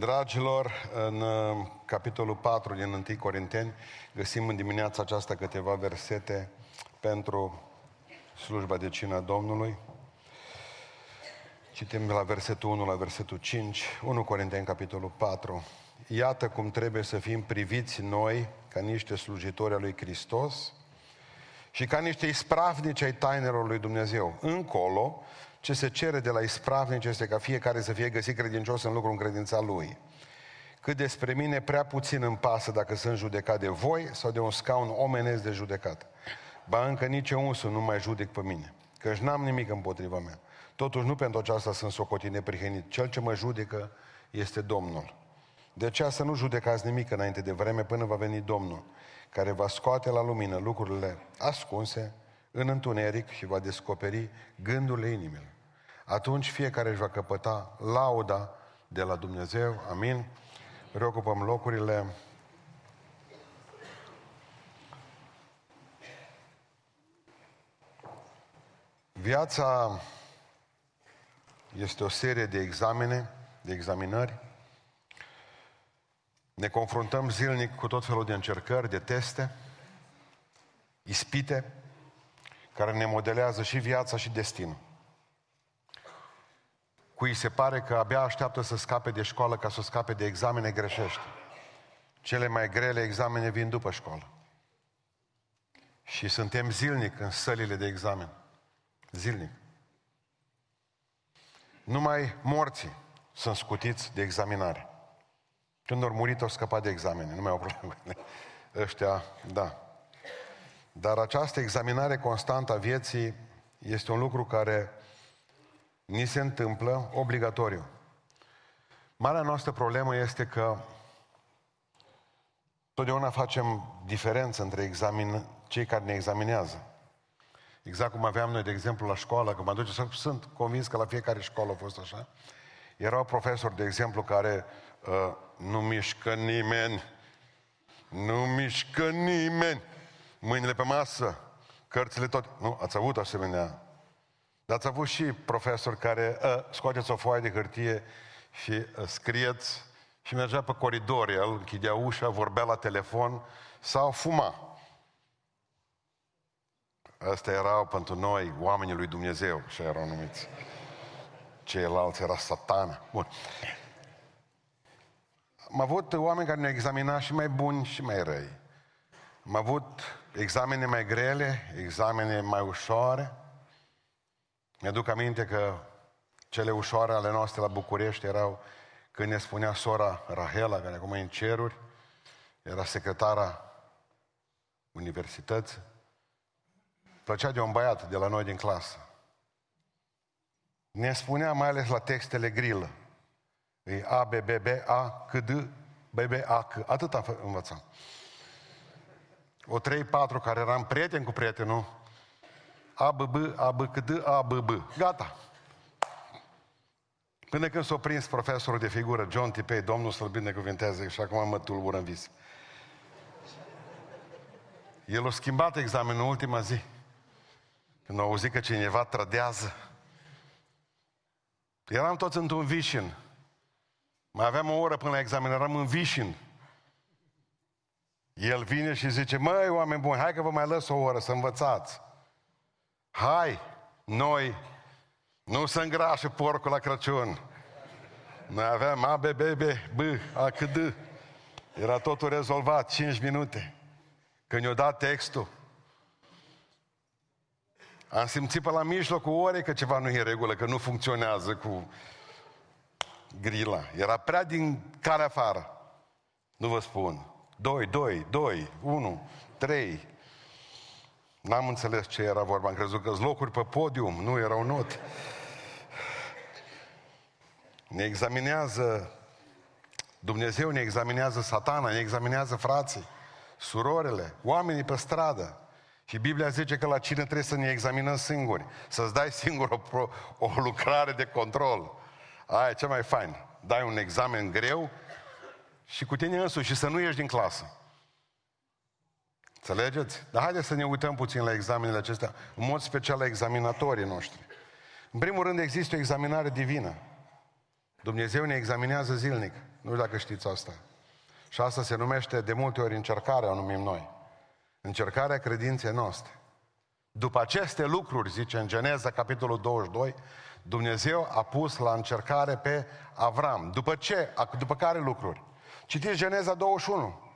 Dragilor, în uh, capitolul 4 din 1 Corinteni găsim în dimineața aceasta câteva versete pentru slujba de cină Domnului. Citim de la versetul 1 la versetul 5, 1 Corinteni, capitolul 4. Iată cum trebuie să fim priviți noi ca niște slujitori al lui Hristos și ca niște ispravnici ai tainelor lui Dumnezeu. Încolo, ce se cere de la ispravnici este ca fiecare să fie găsit credincios în lucru în credința lui. Cât despre mine, prea puțin îmi pasă dacă sunt judecat de voi sau de un scaun omenesc de judecat. Ba încă nici eu însă nu mai judec pe mine, căci n-am nimic împotriva mea. Totuși nu pentru aceasta sunt socotit neprihenit. Cel ce mă judecă este Domnul. De aceea să nu judecați nimic înainte de vreme până va veni Domnul, care va scoate la lumină lucrurile ascunse în întuneric și va descoperi gândurile inimilor. Atunci fiecare își va căpăta lauda de la Dumnezeu. Amin. Reocupăm locurile. Viața este o serie de examene, de examinări. Ne confruntăm zilnic cu tot felul de încercări, de teste, ispite, care ne modelează și viața și destinul. Cui se pare că abia așteaptă să scape de școală ca să scape de examene, greșește. Cele mai grele examene vin după școală. Și suntem zilnic în sălile de examen. Zilnic. Numai morții sunt scutiți de examinare. Când au murit, au scăpat de examene. Nu mai au probleme. Ăștia, da. Dar această examinare constantă a vieții este un lucru care ni se întâmplă obligatoriu. Marea noastră problemă este că totdeauna facem diferență între examin, cei care ne examinează. Exact cum aveam noi, de exemplu, la școală, că mă duce, sunt convins că la fiecare școală a fost așa. Erau profesori, de exemplu, care uh, nu mișcă nimeni, nu mișcă nimeni, mâinile pe masă, cărțile tot. Nu, ați avut asemenea. Dar ați avut și profesori care uh, scoateți o foaie de hârtie și uh, scrieți și mergea pe coridor, el închidea ușa, vorbea la telefon sau fuma. Astea erau pentru noi oamenii lui Dumnezeu, și erau numiți. Ceilalți era satana. Bun. Am avut oameni care ne-au examinat și mai buni și mai răi. Am avut examene mai grele, examene mai ușoare. Mi-aduc aminte că cele ușoare ale noastre la București erau când ne spunea sora Rahela, care acum e în ceruri, era secretara universității, plăcea de un băiat de la noi din clasă. Ne spunea mai ales la textele grilă. E A, B, B, B, A, C, D, B, B, A, C. Atât am învățat. O trei, patru care eram prieten cu prietenul. A, B, B, A, B, C, D, A, B, B. Gata. Până când s-a prins profesorul de figură, John Tipei, Domnul să-l binecuvinteze și acum mă tulbură în vis. El a schimbat examenul în ultima zi. Când au auzit că cineva trădează, eram toți într-un vișin. Mai aveam o oră până la examen, eram în vișin. El vine și zice, măi, oameni buni, hai că vă mai lăs o oră să învățați. Hai, noi, nu să îngrașe porcul la Crăciun. Noi aveam A, B, B, B, B, A, C, D. Era totul rezolvat, 5 minute. Când i-o dat textul, am simțit pe la mijlocul orei că ceva nu e în regulă, că nu funcționează cu grila. Era prea din care afară. Nu vă spun. Doi, doi, doi, unu, trei. N-am înțeles ce era vorba. Am crezut că locuri pe podium, nu erau not. Ne examinează Dumnezeu, ne examinează satana, ne examinează frații, surorile, oamenii pe stradă. Și Biblia zice că la cine trebuie să ne examinăm singuri, să-ți dai singur o, o lucrare de control. Aia e cea mai fain. Dai un examen greu și cu tine însuși și să nu ieși din clasă. Înțelegeți? Dar haideți să ne uităm puțin la examenele acestea, în mod special la examinatorii noștri. În primul rând există o examinare divină. Dumnezeu ne examinează zilnic. Nu știu dacă știți asta. Și asta se numește de multe ori încercarea, o numim noi. Încercarea credinței noastre. După aceste lucruri, zice în Geneza, capitolul 22, Dumnezeu a pus la încercare pe Avram. După ce? După care lucruri? Citiți Geneza 21.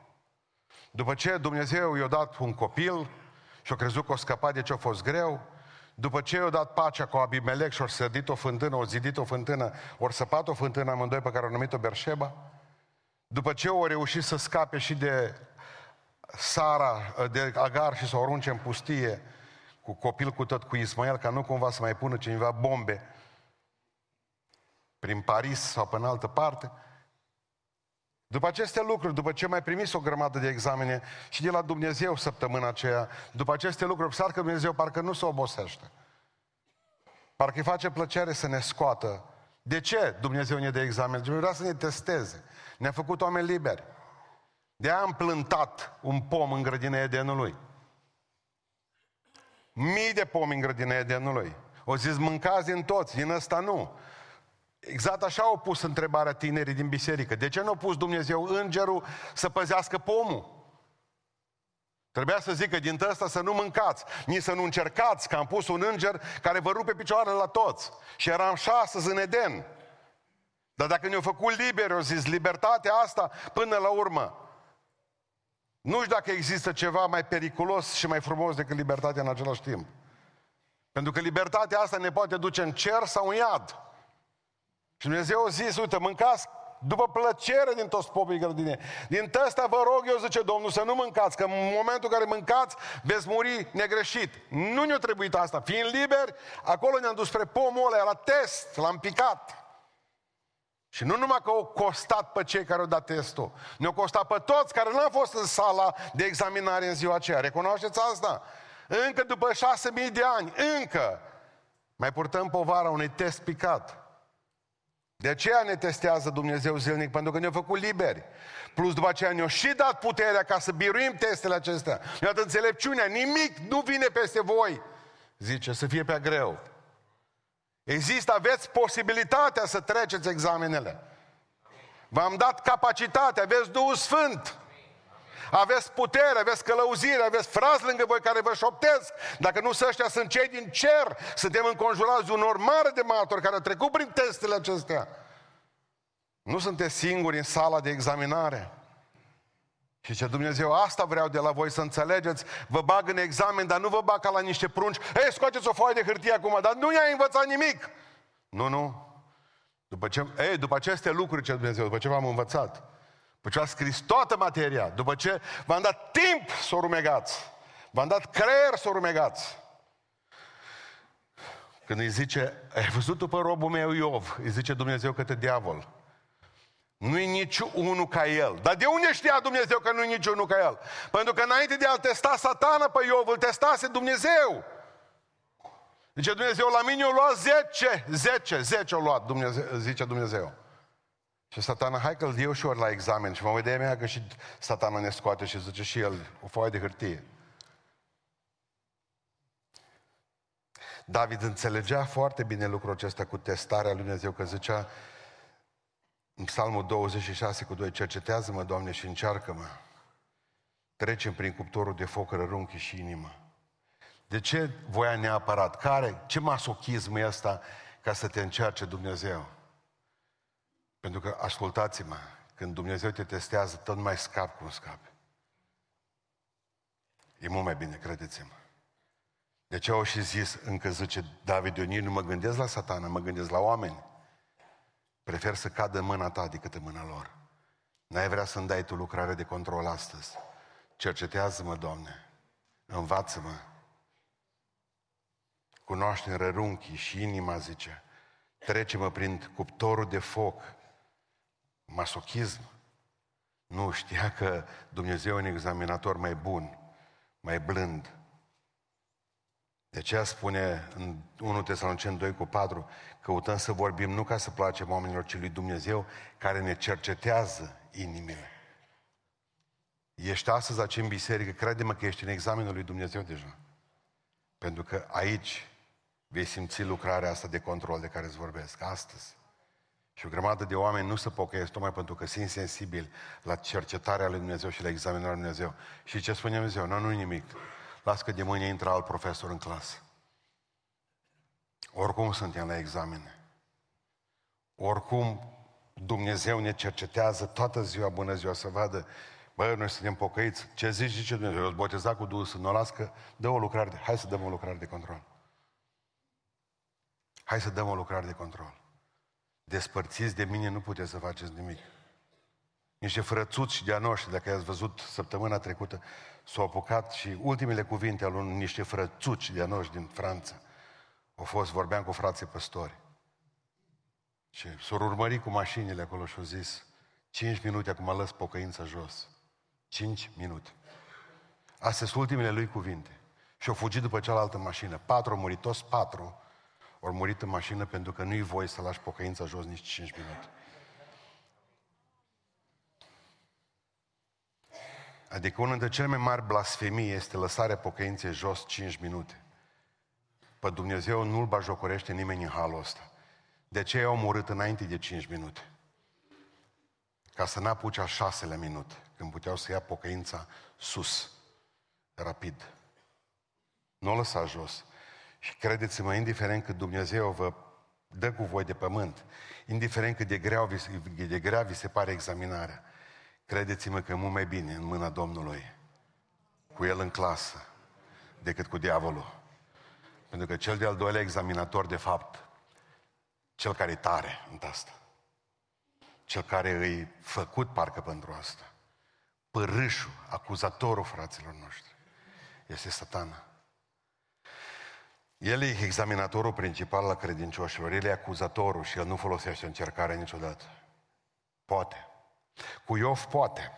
După ce Dumnezeu i-a dat un copil și a crezut că o scăpat de ce a fost greu, după ce i-a dat pacea cu Abimelec și a sădit o fântână, o zidit o fântână, ori săpat o fântână amândoi pe care au numit-o Berșeba, după ce au reușit să scape și de Sara, de Agar și să o arunce în pustie cu copil cu tot cu Ismael, ca nu cumva să mai pună cineva bombe prin Paris sau pe în altă parte, după aceste lucruri, după ce mai primis o grămadă de examene și de la Dumnezeu săptămâna aceea, după aceste lucruri, observ că Dumnezeu parcă nu se obosește. Parcă îi face plăcere să ne scoată. De ce Dumnezeu ne dă examene? Dumnezeu vrea să ne testeze. Ne-a făcut oameni liberi. De aia am plantat un pom în grădina Edenului. Mii de pomi în grădina Edenului. O zis, mâncați din toți, din ăsta nu. Exact așa au pus întrebarea tinerii din biserică. De ce nu a pus Dumnezeu îngerul să păzească pomul? Trebuia să zică din ăsta să nu mâncați, nici să nu încercați, că am pus un înger care vă rupe picioarele la toți. Și eram șase în Eden. Dar dacă ne-au făcut liberi, au zis, libertatea asta până la urmă. Nu știu dacă există ceva mai periculos și mai frumos decât libertatea în același timp. Pentru că libertatea asta ne poate duce în cer sau în iad. Și Dumnezeu a zis, uite, mâncați după plăcere din toți popii grădine. Din ăsta vă rog eu, zice Domnul, să nu mâncați, că în momentul în care mâncați, veți muri negreșit. Nu ne-a trebuit asta. Fiind liberi, acolo ne-am dus spre pomul ăla, la test, l-am picat. Și nu numai că au costat pe cei care au dat testul, ne-au costat pe toți care nu au fost în sala de examinare în ziua aceea. Recunoașteți asta? Încă după șase mii de ani, încă mai purtăm povara unui test picat. De aceea ne testează Dumnezeu zilnic, pentru că ne-a făcut liberi. Plus după aceea ne-a și dat puterea ca să biruim testele acestea. Ne-a dat înțelepciunea, nimic nu vine peste voi. Zice, să fie prea greu. Există, aveți posibilitatea să treceți examenele. V-am dat capacitate, aveți Duhul Sfânt. Aveți putere, aveți călăuzire, aveți frați lângă voi care vă șoptesc. Dacă nu să ăștia sunt cei din cer, suntem înconjurați de un or mare de martori care au trecut prin testele acestea. Nu sunteți singuri în sala de examinare. Și ce Dumnezeu, asta vreau de la voi să înțelegeți, vă bag în examen, dar nu vă bag ca la niște prunci. Ei, scoateți o foaie de hârtie acum, dar nu i-a învățat nimic. Nu, nu. După, ce, ei, după aceste lucruri, ce Dumnezeu, după ce v-am învățat, după ce a scris toată materia, după ce v-am dat timp să o rumegați, v-am dat creier să o rumegați, când îi zice, ai văzut după robul meu Iov, îi zice Dumnezeu către diavol, nu-i nici unul ca el. Dar de unde știa Dumnezeu că nu-i nici unul ca el? Pentru că înainte de a-l testa satana pe Iov, îl testase Dumnezeu. Zice Dumnezeu, la mine o luat 10, 10, 10 o luat, Dumnezeu, zice Dumnezeu. Și satana, hai că-l eu și ori la examen. Și mă uit de mea că și satana ne scoate și zice și el o foaie de hârtie. David înțelegea foarte bine lucrul acesta cu testarea lui Dumnezeu, că zicea în Psalmul 26 cu 2, cercetează-mă, Doamne, și încearcă-mă. Trecem prin cuptorul de foc rărunchi și inimă. De ce voia neapărat? Care? Ce masochism e ăsta ca să te încerce Dumnezeu? Pentru că, ascultați-mă, când Dumnezeu te testează, tot mai scap cum scapi. E mult mai bine, credeți-mă. De ce au și zis, încă zice David Ionir, nu mă gândesc la satana, mă gândesc la oameni. Prefer să cadă în mâna ta decât în mâna lor. N-ai vrea să-mi dai tu lucrare de control astăzi. Cercetează-mă, Doamne. Învață-mă. Cunoaște-mi rărunchii și inima, zice. Trece-mă prin cuptorul de foc masochism. Nu știa că Dumnezeu e un examinator mai bun, mai blând. De aceea spune în 1 Tesalonicen 2 cu 4, căutăm să vorbim nu ca să placem oamenilor, ci lui Dumnezeu care ne cercetează inimile. Ești astăzi aici în biserică, crede-mă că ești în examenul lui Dumnezeu deja. Pentru că aici vei simți lucrarea asta de control de care îți vorbesc, astăzi. Și o grămadă de oameni nu se pocăiesc tocmai pentru că sunt sensibili la cercetarea lui Dumnezeu și la examinarea lui Dumnezeu. Și ce spune Dumnezeu? Nu, nu nimic. Las că de mâine intră alt profesor în clasă. Oricum suntem la examene. Oricum Dumnezeu ne cercetează toată ziua, bună ziua, să vadă, bă, noi suntem pocăiți. Ce zici, zice Dumnezeu? Eu boteza cu Duhul să nu las că dă o lucrare de... Hai să dăm o lucrare de control. Hai să dăm o lucrare de control. Despărțiți de mine nu puteți să faceți nimic. Niște frățuți de-a noștri, dacă ați văzut săptămâna trecută, s-au apucat și ultimele cuvinte ale unui niște frățuci de-a noștri din Franța. Au fost, vorbeam cu frații păstori. Și s-au urmărit cu mașinile acolo și au zis, cinci minute acum lăs pocăința jos. Cinci minute. Astea sunt ultimele lui cuvinte. Și au fugit după cealaltă mașină. Patru au murit, toți patru au murit în mașină pentru că nu-i voie să lași pocăința jos nici cinci minute. Adică unul dintre cele mai mari blasfemii este lăsarea pocăinței jos 5 minute. Pe Dumnezeu nu-L bajocorește nimeni în halul ăsta. De ce au omorât înainte de 5 minute? Ca să n-apuce a șaselea minut, când puteau să ia pocăința sus, rapid. Nu o lăsa jos. Și credeți-mă, indiferent cât Dumnezeu vă dă cu voi de pământ, indiferent cât de grea, de grea vi se pare examinarea, credeți-mă că e mult mai bine în mâna Domnului, cu El în clasă, decât cu diavolul. Pentru că cel de-al doilea examinator, de fapt, cel care e tare în asta, cel care îi făcut parcă pentru asta, părâșul, acuzatorul fraților noștri, este satana. El e examinatorul principal la credincioșilor, el e acuzatorul și el nu folosește încercarea niciodată. Poate. Cu Iov poate,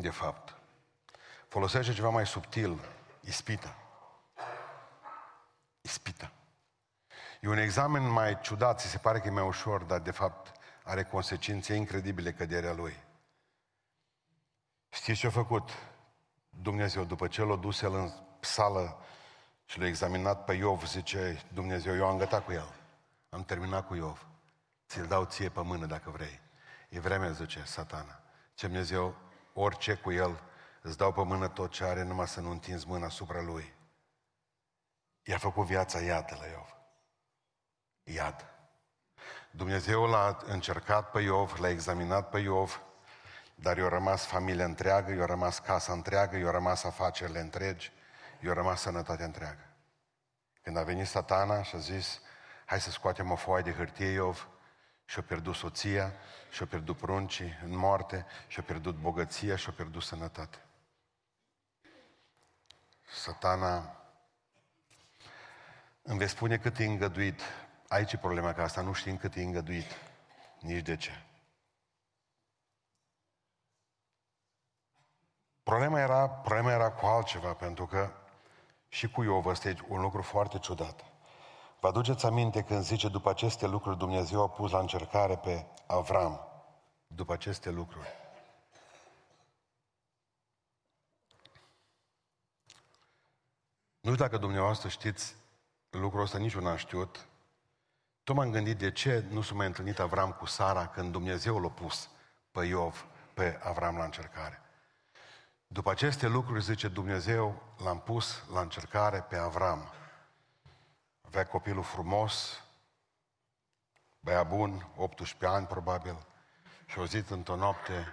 de fapt. Folosește ceva mai subtil, ispita. Ispita. E un examen mai ciudat, ți se pare că e mai ușor, dar de fapt are consecințe incredibile căderea lui. Știți ce a făcut Dumnezeu după ce l-a dus el în sală și l-a examinat pe Iov, zice Dumnezeu, eu am gătat cu el. Am terminat cu Iov. Ți-l dau ție pe mână dacă vrei. E vremea, zice satana. Ce Dumnezeu, orice cu el, îți dau pe mână tot ce are, numai să nu întinzi mâna asupra lui. I-a făcut viața iată la Iov. Iad. Dumnezeu l-a încercat pe Iov, l-a examinat pe Iov, dar i-a rămas familia întreagă, i-a rămas casa întreagă, i-a rămas afacerile întregi, i-a rămas sănătatea întreagă. Când a venit satana și a zis, hai să scoatem o foaie de hârtie, Iov, și-a pierdut soția, și-a pierdut pruncii în moarte, și-a pierdut bogăția, și-a pierdut sănătate. Satana îmi vei spune cât e îngăduit. Aici e problema, că asta nu știm cât e îngăduit. Nici de ce. Problema era, problema era cu altceva, pentru că și cu Iov ăsta e un lucru foarte ciudat. Vă aduceți aminte când zice după aceste lucruri Dumnezeu a pus la încercare pe Avram. După aceste lucruri. Nu știu dacă dumneavoastră știți lucrul ăsta, nici eu n-am știut. Tot m-am gândit de ce nu s-a mai întâlnit Avram cu Sara când Dumnezeu l-a pus pe Iov, pe Avram la încercare. După aceste lucruri, zice Dumnezeu, l-am pus la încercare pe Avram. Avea copilul frumos, băia bun, 18 ani probabil, și o zis într-o noapte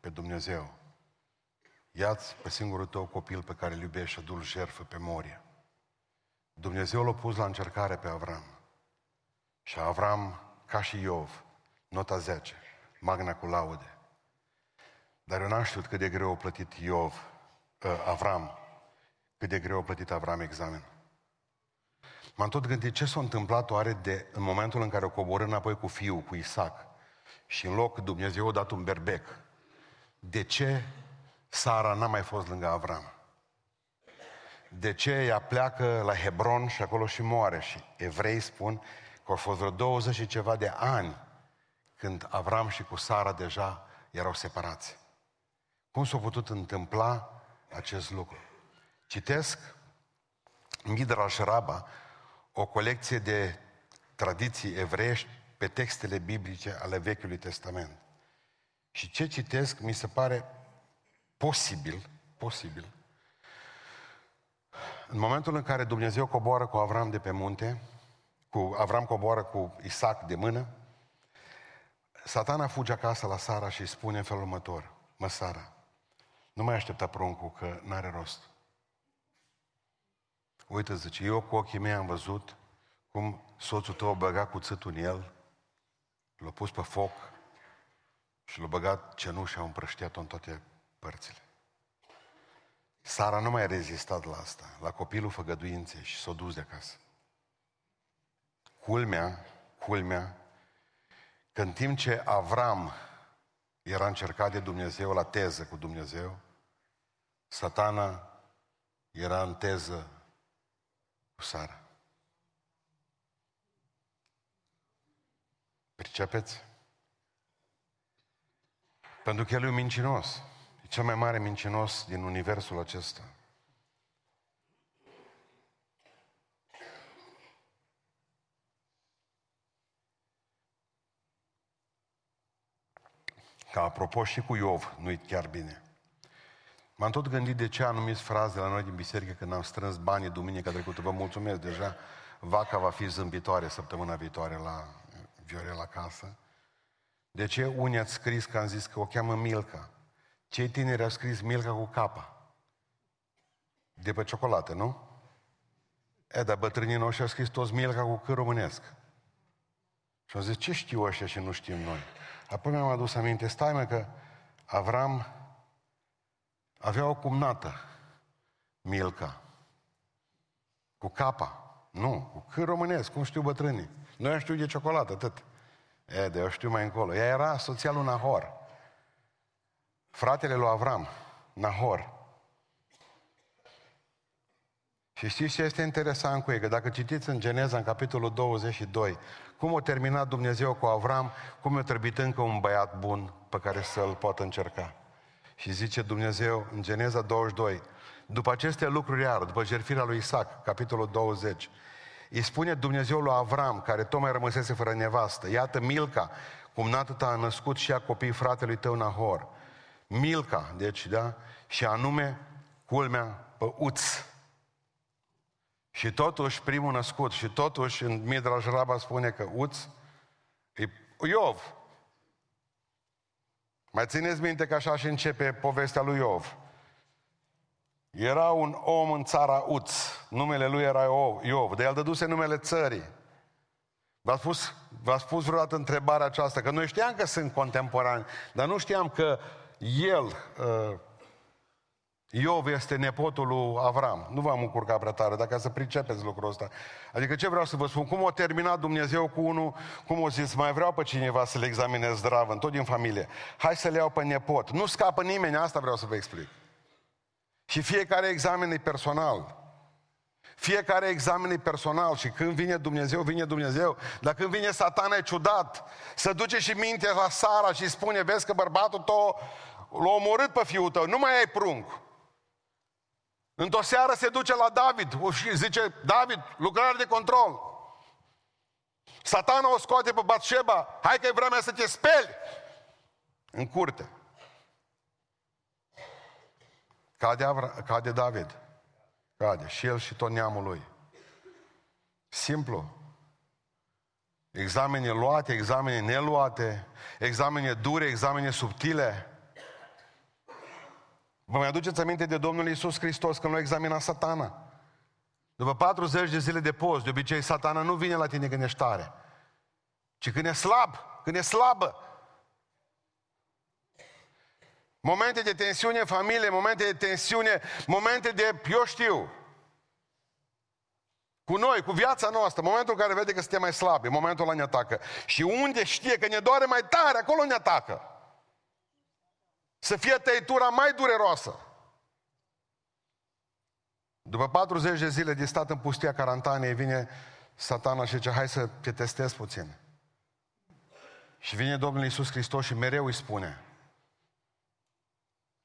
pe Dumnezeu, ia-ți pe singurul tău copil pe care îl iubești și adul jertfă pe Moria. Dumnezeu l-a pus la încercare pe Avram. Și Avram, ca și Iov, nota 10, magna cu laude. Dar eu n-am știut cât de greu a plătit Iov, uh, Avram, cât de greu a plătit Avram examen. M-am tot gândit ce s-a întâmplat oare de, în momentul în care o coborâ înapoi cu fiul, cu Isaac, și în loc Dumnezeu a dat un berbec. De ce Sara n-a mai fost lângă Avram? De ce ea pleacă la Hebron și acolo și moare? Și evrei spun că au fost vreo 20 și ceva de ani când Avram și cu Sara deja erau separați. Cum s-a putut întâmpla acest lucru? Citesc Midrash Raba, o colecție de tradiții evreiești pe textele biblice ale Vechiului Testament. Și ce citesc mi se pare posibil, posibil, în momentul în care Dumnezeu coboară cu Avram de pe munte, cu Avram coboară cu Isaac de mână, satana fuge acasă la Sara și îi spune în felul următor, mă Sara, nu mai aștepta pruncul că n-are rost. Uite, zice, eu cu ochii mei am văzut cum soțul tău a băgat cuțitul în el, l-a pus pe foc și l-a băgat cenușa, a împrăștiat-o în toate părțile. Sara nu mai a rezistat la asta, la copilul făgăduinței și s-a dus de acasă. Culmea, culmea, că în timp ce Avram era încercat de Dumnezeu la teză cu Dumnezeu, satana era în teză cu Sara. Pricepeți? Pentru că el e un mincinos. E cel mai mare mincinos din universul acesta. Ca apropo și cu Iov, nu-i chiar bine. M-am tot gândit de ce anumiți fraze la noi din biserică când am strâns banii duminica trecută. Vă mulțumesc deja. Vaca va fi zâmbitoare săptămâna viitoare la Viorel acasă. De ce unii ați scris că am zis că o cheamă Milka? Cei tineri au scris Milka cu capa. De pe ciocolată, nu? E, dar bătrânii noștri au scris toți Milka cu câr românesc. Și au zis, ce știu ăștia și nu știm noi? Apoi mi-am adus aminte, stai mă că Avram avea o cumnată, Milca, cu capa. Nu, cu câr românesc, cum știu bătrânii. Noi știu de ciocolată, atât. E, de eu știu mai încolo. Ea era soția lui Nahor. Fratele lui Avram, Nahor. Și știți ce este interesant cu ei? Că dacă citiți în Geneza, în capitolul 22, cum a terminat Dumnezeu cu Avram, cum a trebuit încă un băiat bun pe care să-l poată încerca. Și zice Dumnezeu în Geneza 22, după aceste lucruri iar, după jertfirea lui Isaac, capitolul 20, îi spune Dumnezeu lui Avram, care tocmai rămăsese fără nevastă, iată Milca, cum nată ta a născut și a copiii fratelui tău Nahor. Milca, deci, da? Și anume, culmea, pe Uț. Și totuși, primul născut, și totuși, în Midrash Rabba spune că Uț e Iov. Mai țineți minte că așa și începe povestea lui Iov. Era un om în țara Uț, numele lui era Iov, de el dăduse numele țării. V-a spus, v-a spus vreodată întrebarea aceasta, că noi știam că sunt contemporani, dar nu știam că el, uh, Iov este nepotul lui Avram. Nu v-am încurcat prea tare, dacă să pricepeți lucrul ăsta. Adică ce vreau să vă spun? Cum a terminat Dumnezeu cu unul, cum o zis, mai vreau pe cineva să le examinez zdravă, tot din familie. Hai să le iau pe nepot. Nu scapă nimeni, asta vreau să vă explic. Și fiecare examen e personal. Fiecare examen e personal și când vine Dumnezeu, vine Dumnezeu. Dar când vine satana e ciudat. Să duce și mintea la Sara și spune, vezi că bărbatul tău l-a omorât pe fiul tău, nu mai ai prunc. Într-o seară se duce la David și zice, David, lucrare de control. Satana o scoate pe Batșeba, hai că e vremea să te speli în curte. Cade, Avra, cade David. Cade. Și el și tot neamul lui. Simplu. Examene luate, examene neluate, examene dure, examene subtile. Vă mai aduceți aminte de Domnul Iisus Hristos când l-a examinat satana? După 40 de zile de post, de obicei satana nu vine la tine când ești tare, ci când e slab, când e slabă. Momente de tensiune în familie, momente de tensiune, momente de, eu știu, cu noi, cu viața noastră, momentul în care vede că suntem mai slabi, momentul ăla ne atacă. Și unde știe că ne doare mai tare, acolo ne atacă. Să fie tăitura mai dureroasă. După 40 de zile de stat în pustia carantanei, vine satana și zice, hai să te testez puțin. Și vine Domnul Iisus Hristos și mereu îi spune,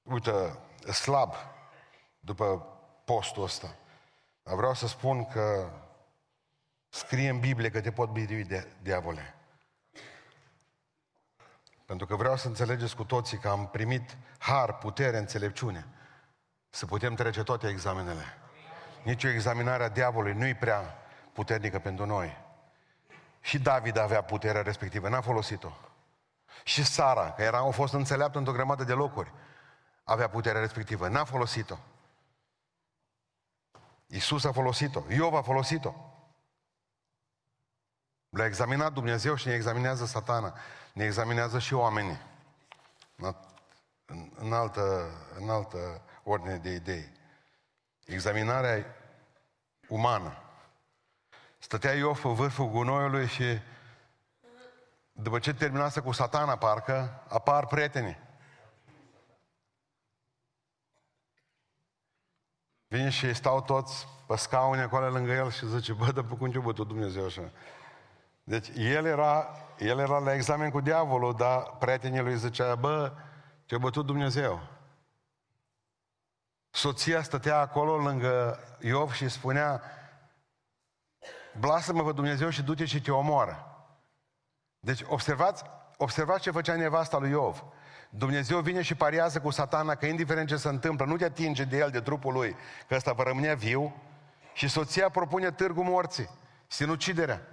uite, slab după postul ăsta. Dar vreau să spun că scrie în Biblie că te pot birui de diavole. Pentru că vreau să înțelegeți cu toții că am primit har, putere, înțelepciune. Să putem trece toate examenele. Nici o examinare a diavolului nu e prea puternică pentru noi. Și David avea puterea respectivă, n-a folosit-o. Și Sara, că era, a fost înțeleaptă într-o grămadă de locuri, avea puterea respectivă, n-a folosit-o. Iisus a folosit-o, Iov a folosit-o. Le-a examinat Dumnezeu și ne examinează satana. Ne examinează și oamenii. În, în, altă, în altă ordine de idei. Examinarea umană. Stătea Iov pe vârful gunoiului și după ce terminase cu satana, parcă, apar prietenii. Vin și stau toți pe scaune acolo lângă el și zice, bă, dar cum ce bătut Dumnezeu așa? Deci el era, el era la examen cu diavolul, dar prietenii lui zicea, bă, ce bătut Dumnezeu. Soția stătea acolo lângă Iov și spunea, blasă-mă pe Dumnezeu și du-te și te omoară. Deci observați, observați ce făcea nevasta lui Iov. Dumnezeu vine și pariază cu satana că indiferent ce se întâmplă, nu te atinge de el, de trupul lui, că ăsta va rămâne viu și soția propune târgul morții, sinuciderea.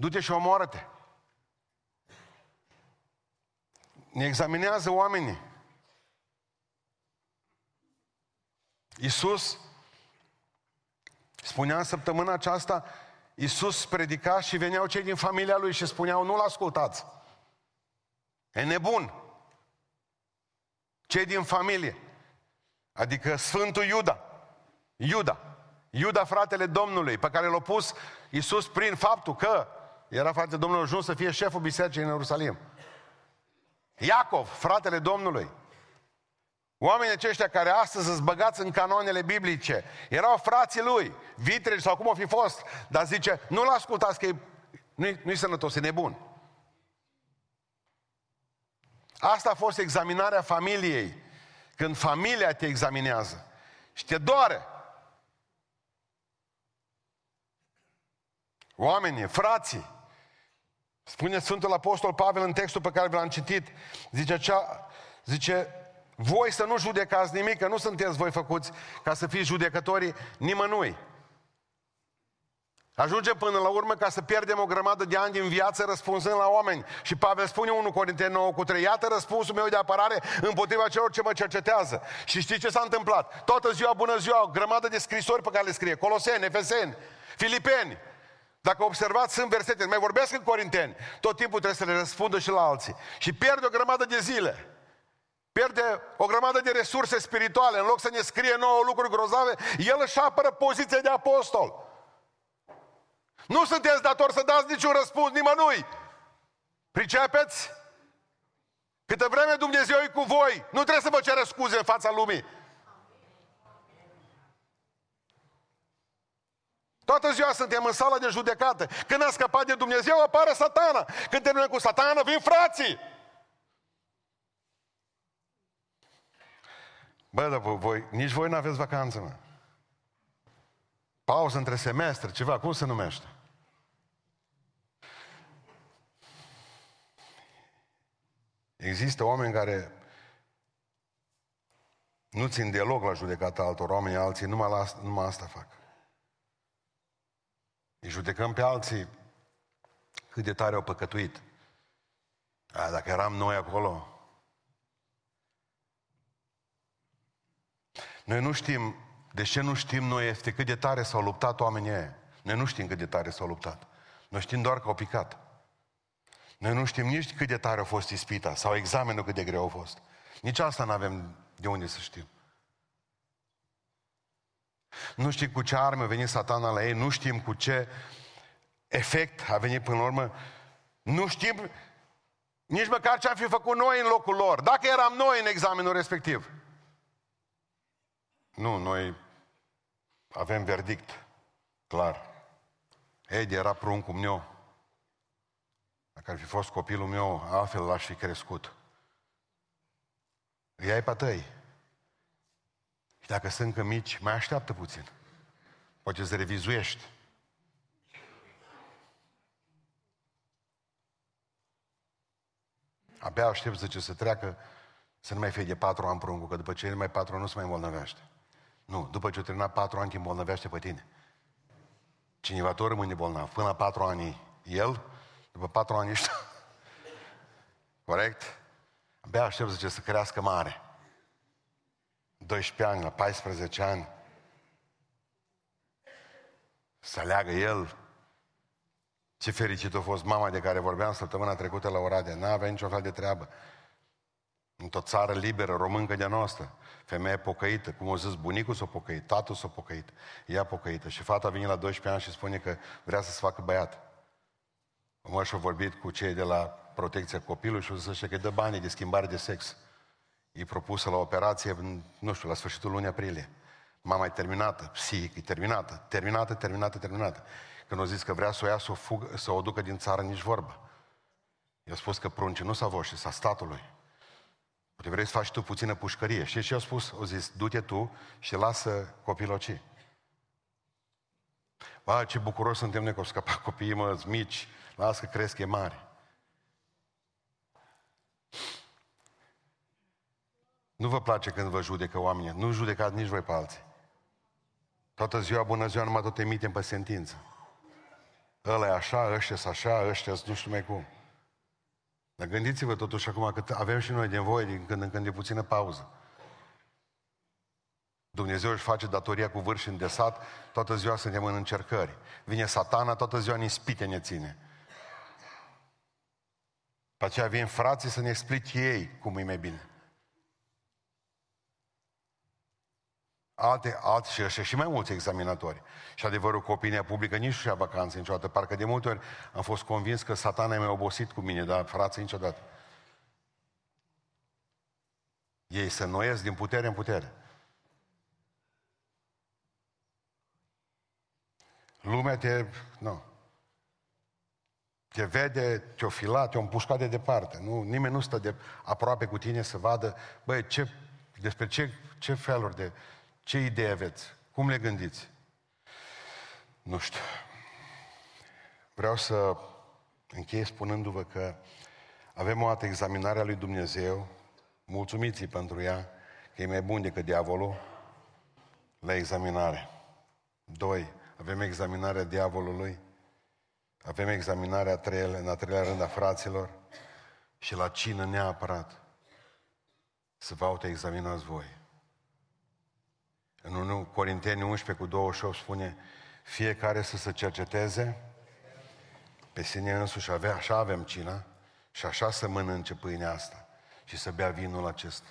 Du-te și omoară-te. Ne examinează oamenii. Iisus spunea în săptămâna aceasta, Iisus predica și veneau cei din familia lui și spuneau, nu-l ascultați. E nebun. Cei din familie. Adică Sfântul Iuda. Iuda. Iuda, fratele Domnului, pe care l-a pus Iisus prin faptul că era fratele Domnului ajuns să fie șeful bisericii în Ierusalim. Iacov, fratele Domnului. Oamenii aceștia care astăzi sunt băgați în canoanele biblice, erau frații lui, vitregi sau cum o fi fost, dar zice, nu-l ascultați că e, nu-i, nu-i sănătos, e nebun. Asta a fost examinarea familiei. Când familia te examinează și te doare. Oamenii, frații, spune Sfântul Apostol Pavel în textul pe care l-am citit, zice, acea, zice voi să nu judecați nimic, că nu sunteți voi făcuți ca să fiți judecătorii nimănui. Ajungem până la urmă ca să pierdem o grămadă de ani din viață răspunzând la oameni. Și Pavel spune 1 Corinteni 9 cu 3, iată răspunsul meu de apărare împotriva celor ce mă cercetează. Și știți ce s-a întâmplat? Toată ziua, bună ziua, o grămadă de scrisori pe care le scrie. Coloseni, Efeseni, Filipeni. Dacă observați, sunt versete, mai vorbesc în Corinteni. Tot timpul trebuie să le răspundă și la alții. Și pierde o grămadă de zile. Pierde o grămadă de resurse spirituale. În loc să ne scrie nouă lucruri grozave, el își apără poziția de apostol. Nu sunteți datori să dați niciun răspuns nimănui. Pricepeți? Câte vreme Dumnezeu e cu voi, nu trebuie să vă cere scuze în fața lumii. Toată ziua suntem în sala de judecată. Când a scăpat de Dumnezeu, apare satana. Când terminăm cu satana, vin frații. Bă, dar voi, nici voi nu aveți vacanță, mă. Pauză între semestre, ceva, cum se numește? Există oameni care nu țin deloc la judecata altor oameni, alții numai, la, numai asta fac. Îi judecăm pe alții cât de tare au păcătuit. A, dacă eram noi acolo, Noi nu știm, de ce nu știm noi este cât de tare s-au luptat oamenii aia. Noi nu știm cât de tare s-au luptat. Noi știm doar că au picat. Noi nu știm nici cât de tare a fost ispita sau examenul cât de greu a fost. Nici asta nu avem de unde să știm. Nu știm cu ce arme a venit satana la ei, nu știm cu ce efect a venit până la urmă. Nu știm nici măcar ce am fi făcut noi în locul lor, dacă eram noi în examenul respectiv. Nu, noi avem verdict, clar. Edi era pruncul meu. Dacă ar fi fost copilul meu, altfel l-aș fi crescut. Îi ai pe tăi. Și dacă sunt încă mici, mai așteaptă puțin. Poate să revizuiești. Abia aștept, zice, să treacă, să nu mai fie de patru ani pruncul, că după ce e mai patru ani nu se mai îmbolnăvește. Nu, după ce o terminat patru ani, te îmbolnăvește pe tine. Cineva tot rămâne bolnav. Până la patru ani el, după patru ani ești... Corect? Abia aștept, zice, să crească mare. 12 ani, la 14 ani. Să aleagă el. Ce fericit a fost mama de care vorbeam săptămâna trecută la Oradea. N-avea niciun fel de treabă. Într-o țară liberă, româncă de-a noastră. Femeie pocăită, cum o zis, bunicul s-a pocăit, tatăl s-a pocăit, ea pocăită. Și fata vine la 12 ani și spune că vrea să se facă băiat. Mă și-a vorbit cu cei de la protecția copilului și o zis că îi dă banii de schimbare de sex. E propusă la operație, nu știu, la sfârșitul lunii aprilie. Mama e terminată, psihic, e terminată, terminată, terminată, terminată. Când o zis că vrea să o ia, să o, fugă, să o ducă din țară, nici vorbă. I-a spus că pruncii nu s-a voștri, s-a statului. Poate vrei să faci tu puțină pușcărie. Și ce a spus? O zis, du-te tu și lasă copilocii. Ba, ce bucuros suntem noi că au scăpat copiii mă, mici, lasă că cresc, e mare. Nu vă place când vă judecă oamenii. Nu judecați nici voi pe alții. Toată ziua, bună ziua, numai tot emitem pe sentință. Ăla e așa, ăștia sunt așa, ăștia nu știu mai cum. Dar gândiți-vă totuși acum că avem și noi nevoie din când în când de puțină pauză. Dumnezeu își face datoria cu vârf și îndesat, toată ziua suntem în încercări. Vine satana, toată ziua în ispite ne ține. Pe aceea vin frații să ne explice ei cum e mai bine. Alte, alte și așa, și mai mulți examinatori. Și adevărul că opinia publică nici nu și-a vacanță niciodată. Parcă de multe ori am fost convins că satana e mai obosit cu mine, dar frații niciodată. Ei se noiesc din putere în putere. Lumea te... Nu. Te vede, te-o filat, te-o împușcat de departe. Nu, nimeni nu stă de aproape cu tine să vadă, băi, ce, despre ce, ce feluri de ce idee aveți? Cum le gândiți? Nu știu. Vreau să închei spunându-vă că avem o altă examinare a lui Dumnezeu, mulțumiți pentru ea, că e mai bun decât diavolul, la examinare. Doi, avem examinarea diavolului, avem examinarea treile, în a treilea rând a fraților și la cină neapărat să vă autoexaminați voi. În 1 Corinteni 11 cu 28 spune fiecare să se cerceteze pe sine însuși, avea, așa avem cina și așa să mănânce pâinea asta și să bea vinul acesta.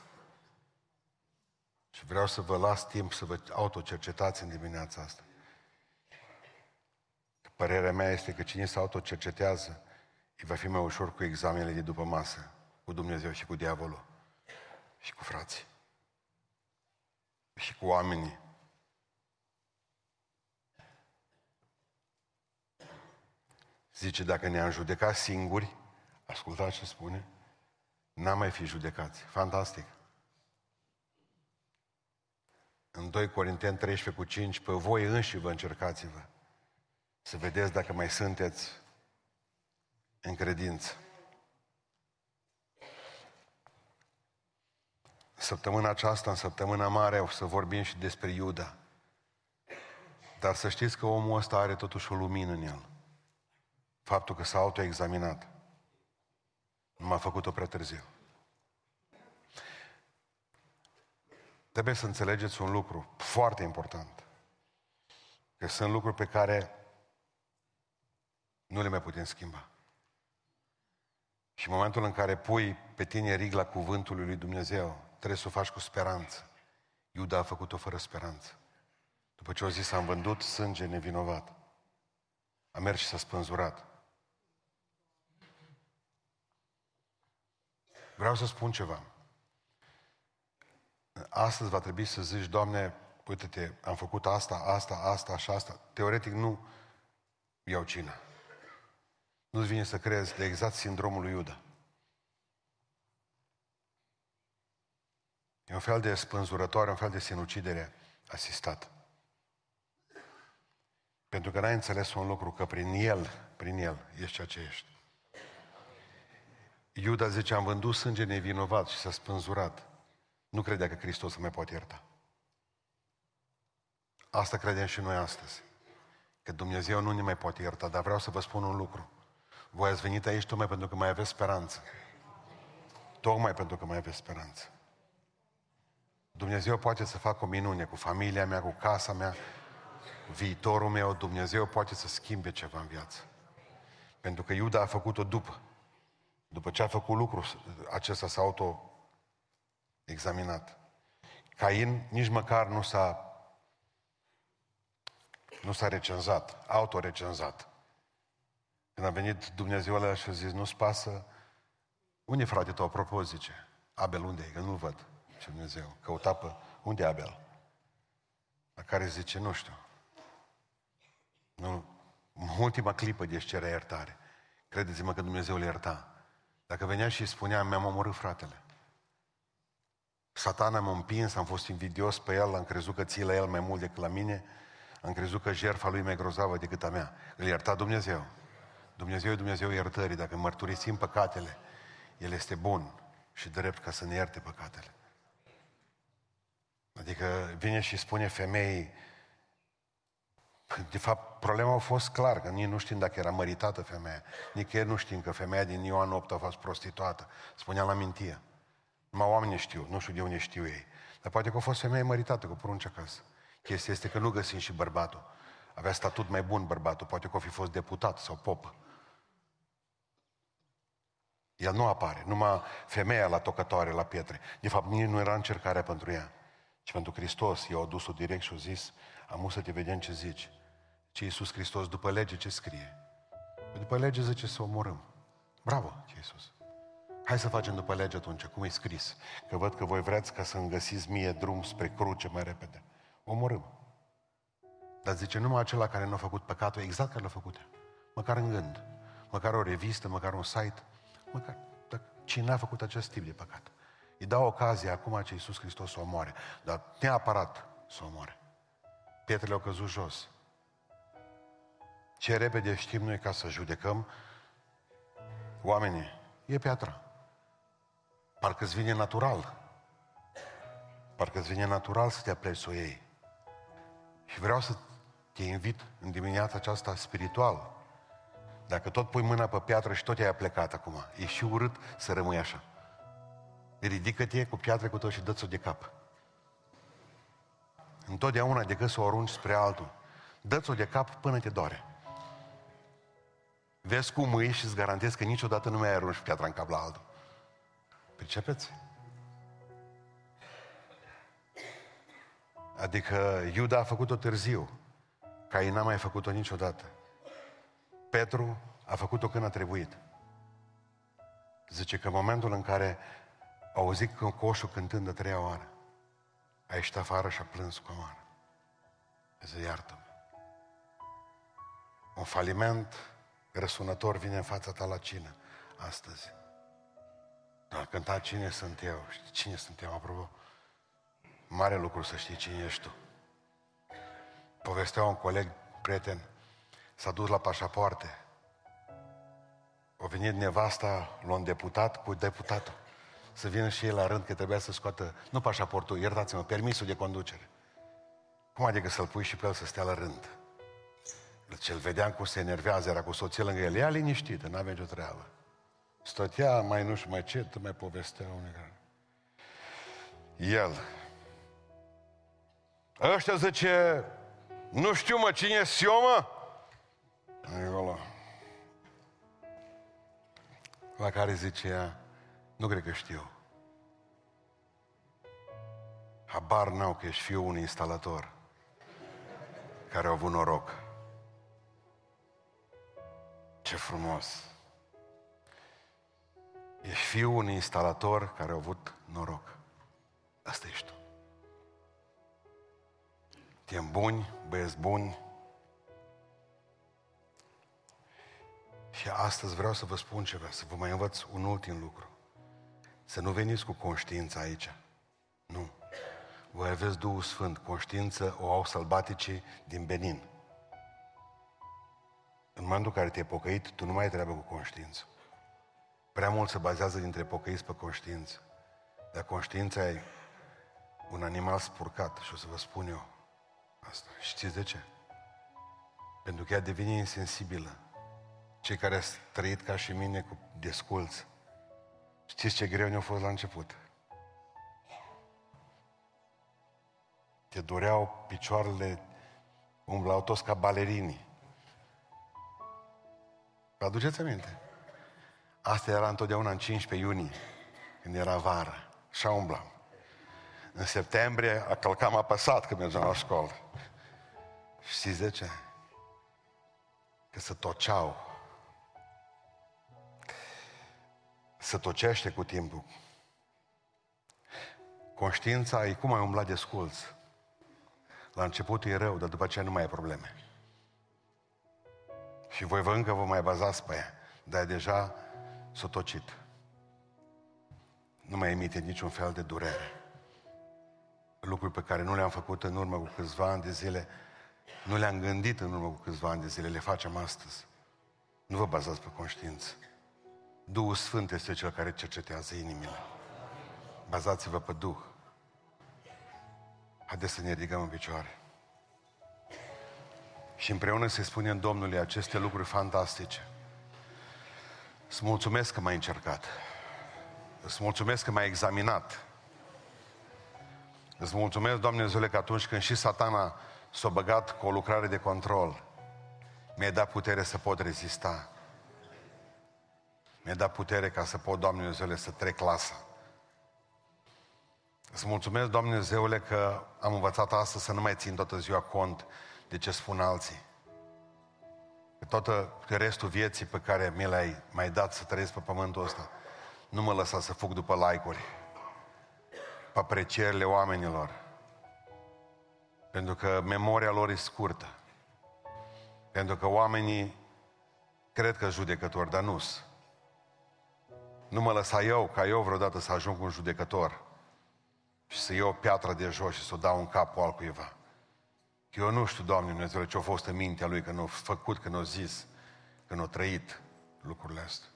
Și vreau să vă las timp să vă autocercetați în dimineața asta. Părerea mea este că cine se autocercetează, îi va fi mai ușor cu examenele de după masă, cu Dumnezeu și cu diavolul și cu frații și cu oamenii. Zice, dacă ne-am judecat singuri, ascultați ce spune, n-am mai fi judecați. Fantastic. În 2 Corinteni 13 cu 5, pe voi înși vă încercați-vă să vedeți dacă mai sunteți în credință. Săptămâna aceasta, în săptămâna mare, o să vorbim și despre Iuda. Dar să știți că omul ăsta are totuși o lumină în el. Faptul că s-a autoexaminat. Nu m-a făcut-o prea târziu. Trebuie să înțelegeți un lucru foarte important. Că sunt lucruri pe care nu le mai putem schimba. Și în momentul în care pui pe tine rigla cuvântului lui Dumnezeu, trebuie să o faci cu speranță. Iuda a făcut-o fără speranță. După ce au zis, am vândut sânge nevinovat. A mers și s-a spânzurat. Vreau să spun ceva. Astăzi va trebui să zici, Doamne, uite-te, am făcut asta, asta, asta și asta. Teoretic nu iau cina. Nu-ți vine să crezi de exact sindromul lui Iuda. E un fel de spânzurătoare, un fel de sinucidere asistat. Pentru că n-ai înțeles un lucru, că prin El, prin El, ești ceea ce ești. Iuda zice, am vândut sânge nevinovat și s-a spânzurat. Nu credea că Hristos să mai poate ierta. Asta credem și noi astăzi. Că Dumnezeu nu ne mai poate ierta, dar vreau să vă spun un lucru. Voi ați venit aici tocmai pentru că mai aveți speranță. Tocmai pentru că mai aveți speranță. Dumnezeu poate să facă o minune cu familia mea, cu casa mea, viitorul meu. Dumnezeu poate să schimbe ceva în viață. Pentru că Iuda a făcut-o după. După ce a făcut lucrul acesta s-a auto-examinat. Cain nici măcar nu s-a nu s-a recenzat, autorecenzat. Când a venit Dumnezeu ăla și a zis, nu-ți pasă, unde frate tău, apropo, zice, Abel unde e? Că nu-l văd. Ce Dumnezeu, căuta pe, unde e Abel? La care zice, nu știu. Nu, în ultima clipă de cerea iertare. Credeți-mă că Dumnezeu le ierta. Dacă venea și îi spunea, mi-am omorât fratele. Satana m-a împins, am fost invidios pe el, am crezut că ții la el mai mult decât la mine, am crezut că jertfa lui mai grozavă decât a mea. Îl ierta Dumnezeu. Dumnezeu e Dumnezeu iertării. Dacă mărturisim păcatele, El este bun și drept ca să ne ierte păcatele. Adică vine și spune femeii, de fapt, problema a fost clar, că nici nu știm dacă era măritată femeia. Nici nu știm că femeia din Ioan 8 a fost prostituată. Spunea la mintie. Numai oamenii știu, nu știu de unde știu ei. Dar poate că a fost femeie măritată cu prunci acasă. Chestia este că nu găsim și bărbatul. Avea statut mai bun bărbatul, poate că o fi fost deputat sau pop. El nu apare, numai femeia la tocătoare, la pietre. De fapt, nici nu era încercarea pentru ea, ci pentru Hristos. I-au dus-o direct și au zis, am să te vedem ce zici. Ce Iisus Hristos, după lege, ce scrie? După lege zice să omorâm. Bravo, ce Iisus. Hai să facem după lege atunci, cum e scris. Că văd că voi vreți ca să-mi găsiți mie drum spre cruce mai repede. Omorâm. Dar zice, numai acela care nu a făcut păcatul, exact care l-a făcut. Măcar în gând. Măcar o revistă, măcar un site. Măcar, dar cine a făcut acest tip de păcat? Îi dau ocazia acum ce Iisus Hristos să o omoare. Dar neapărat să o omoare. Pietrele au căzut jos. Ce repede știm noi ca să judecăm oamenii? E piatra. Parcă îți vine natural. Parcă îți vine natural să te apleci să o iei. Și vreau să te invit în dimineața aceasta spiritual. Dacă tot pui mâna pe piatră și tot ai plecat acum, e și urât să rămâi așa. Ridică-te cu piatră cu tot și dă-ți-o de cap. Întotdeauna decât să o arunci spre altul, dă-ți-o de cap până te doare. Vezi cum e și îți garantez că niciodată nu mai arunci piatra în cap la altul. Pricepeți? Adică Iuda a făcut-o târziu. Cain n-a mai făcut-o niciodată. Petru a făcut-o când a trebuit. Zice că în momentul în care a auzit coșul cântând de treia oară, a ieșit afară și a plâns cu amară. Zice, iartă Un faliment răsunător vine în fața ta la cină astăzi. Dar cânta cine sunt eu. Știi cine sunt eu, apropo? Mare lucru să știi cine ești tu. Povestea un coleg, prieten, s-a dus la pașapoarte. O venit nevasta la un deputat cu deputatul. Să vină și ei la rând că trebuia să scoată, nu pașaportul, iertați-mă, permisul de conducere. Cum adică să-l pui și pe el să stea la rând? Ce-l vedeam cum se enervează, era cu soția lângă el. Ea liniștită, n-avea nicio treabă. Stătea mai nu știu mai ce, mai povestea unii El, Ăștia zice, nu știu mă, cine e eu mă? Acolo. La care zice ea, nu cred că știu. Habar n-au că ești fiul unui instalator care a avut noroc. Ce frumos! Ești fiul unui instalator care a avut noroc. Asta ești tu. Tiem buni, băieți buni. Și astăzi vreau să vă spun ceva, să vă mai învăț un ultim lucru. Să nu veniți cu conștiința aici. Nu. Voi aveți Duhul Sfânt. Conștiință o au sălbaticii din Benin. În momentul în care te-ai pocăit, tu nu mai ai treabă cu conștiință. Prea mult se bazează dintre pocăiți pe conștiință. Dar conștiința e un animal spurcat și o să vă spun eu asta. Știți de ce? Pentru că ea devine insensibilă. Cei care ați trăit ca și mine cu desculți, știți ce greu ne-a fost la început? Te doreau picioarele, umblau toți ca balerinii. Vă aduceți aminte? Asta era întotdeauna în 15 iunie, când era vară. Și umblam. În septembrie a călcam apăsat când mergeam la școală. Știți de ce? Că se toceau. Se tocește cu timpul. Conștiința e cum ai umblat de sculț. La început e rău, dar după aceea nu mai e probleme. Și voi vă încă vă mai bazați pe ea. Dar deja s-a tocit. Nu mai emite niciun fel de durere. Lucruri pe care nu le-am făcut în urmă cu câțiva ani de zile, nu le-am gândit în urmă cu câțiva ani de zile, le facem astăzi. Nu vă bazați pe conștiință. Duhul Sfânt este cel care cercetează inimile. Bazați-vă pe Duh. Haideți să ne ridicăm în picioare. Și împreună să-i spunem Domnului aceste lucruri fantastice. Îți mulțumesc că m-ai încercat. Îți mulțumesc că m-ai examinat. Îți mulțumesc, Doamne Dumnezeule, că atunci când și satana s-a băgat cu o lucrare de control, mi-ai dat putere să pot rezista. Mi-ai dat putere ca să pot, Doamne Dumnezeule, să trec clasa. Îți mulțumesc, Doamne Dumnezeule, că am învățat astăzi să nu mai țin toată ziua cont de ce spun alții. Că toată restul vieții pe care mi l-ai mai dat să trăiesc pe pământul ăsta, nu mă lăsa să fug după like-uri, pe aprecierile oamenilor. Pentru că memoria lor e scurtă. Pentru că oamenii cred că judecători, dar nu Nu mă lăsa eu, ca eu vreodată să ajung un judecător și să iau o piatră de jos și să o dau în capul altcuiva. Eu nu știu, Doamne Dumnezeu, ce a fost în mintea lui, că nu a făcut, că nu a zis, că nu a trăit lucrurile astea.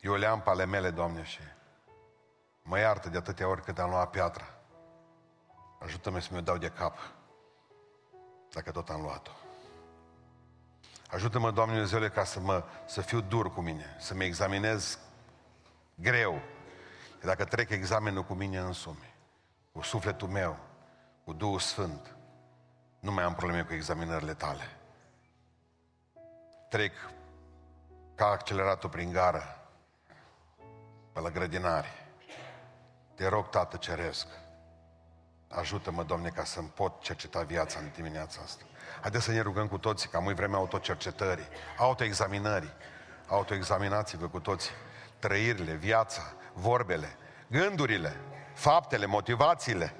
Eu le am pe ale mele, Doamne, și mă iartă de atâtea ori cât am luat piatra. Ajută-mă să mi-o dau de cap, dacă tot am luat-o. Ajută-mă, Doamne Dumnezeule, ca să, mă, să fiu dur cu mine, să mă examinez greu. Dacă trec examenul cu mine însumi, cu sufletul meu, cu Duhul Sfânt, nu mai am probleme cu examinările tale. Trec ca acceleratul prin gară, pe la grădinari. Te rog, Tată Ceresc, ajută-mă, Doamne, ca să-mi pot cerceta viața în dimineața asta. Haideți să ne rugăm cu toții, că am vremea autocercetării, autoexaminării. Autoexaminați-vă cu toții trăirile, viața, vorbele, gândurile, faptele, motivațiile,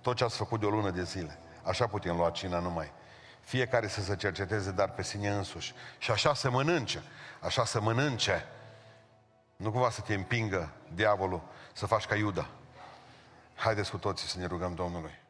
tot ce ați făcut de o lună de zile. Așa putem lua cina numai. Fiecare să se cerceteze, dar pe sine însuși. Și așa să mănânce. Așa să mănânce. Nu cumva să te împingă diavolul să faci ca Iuda. Haideți cu toții să ne rugăm Domnului.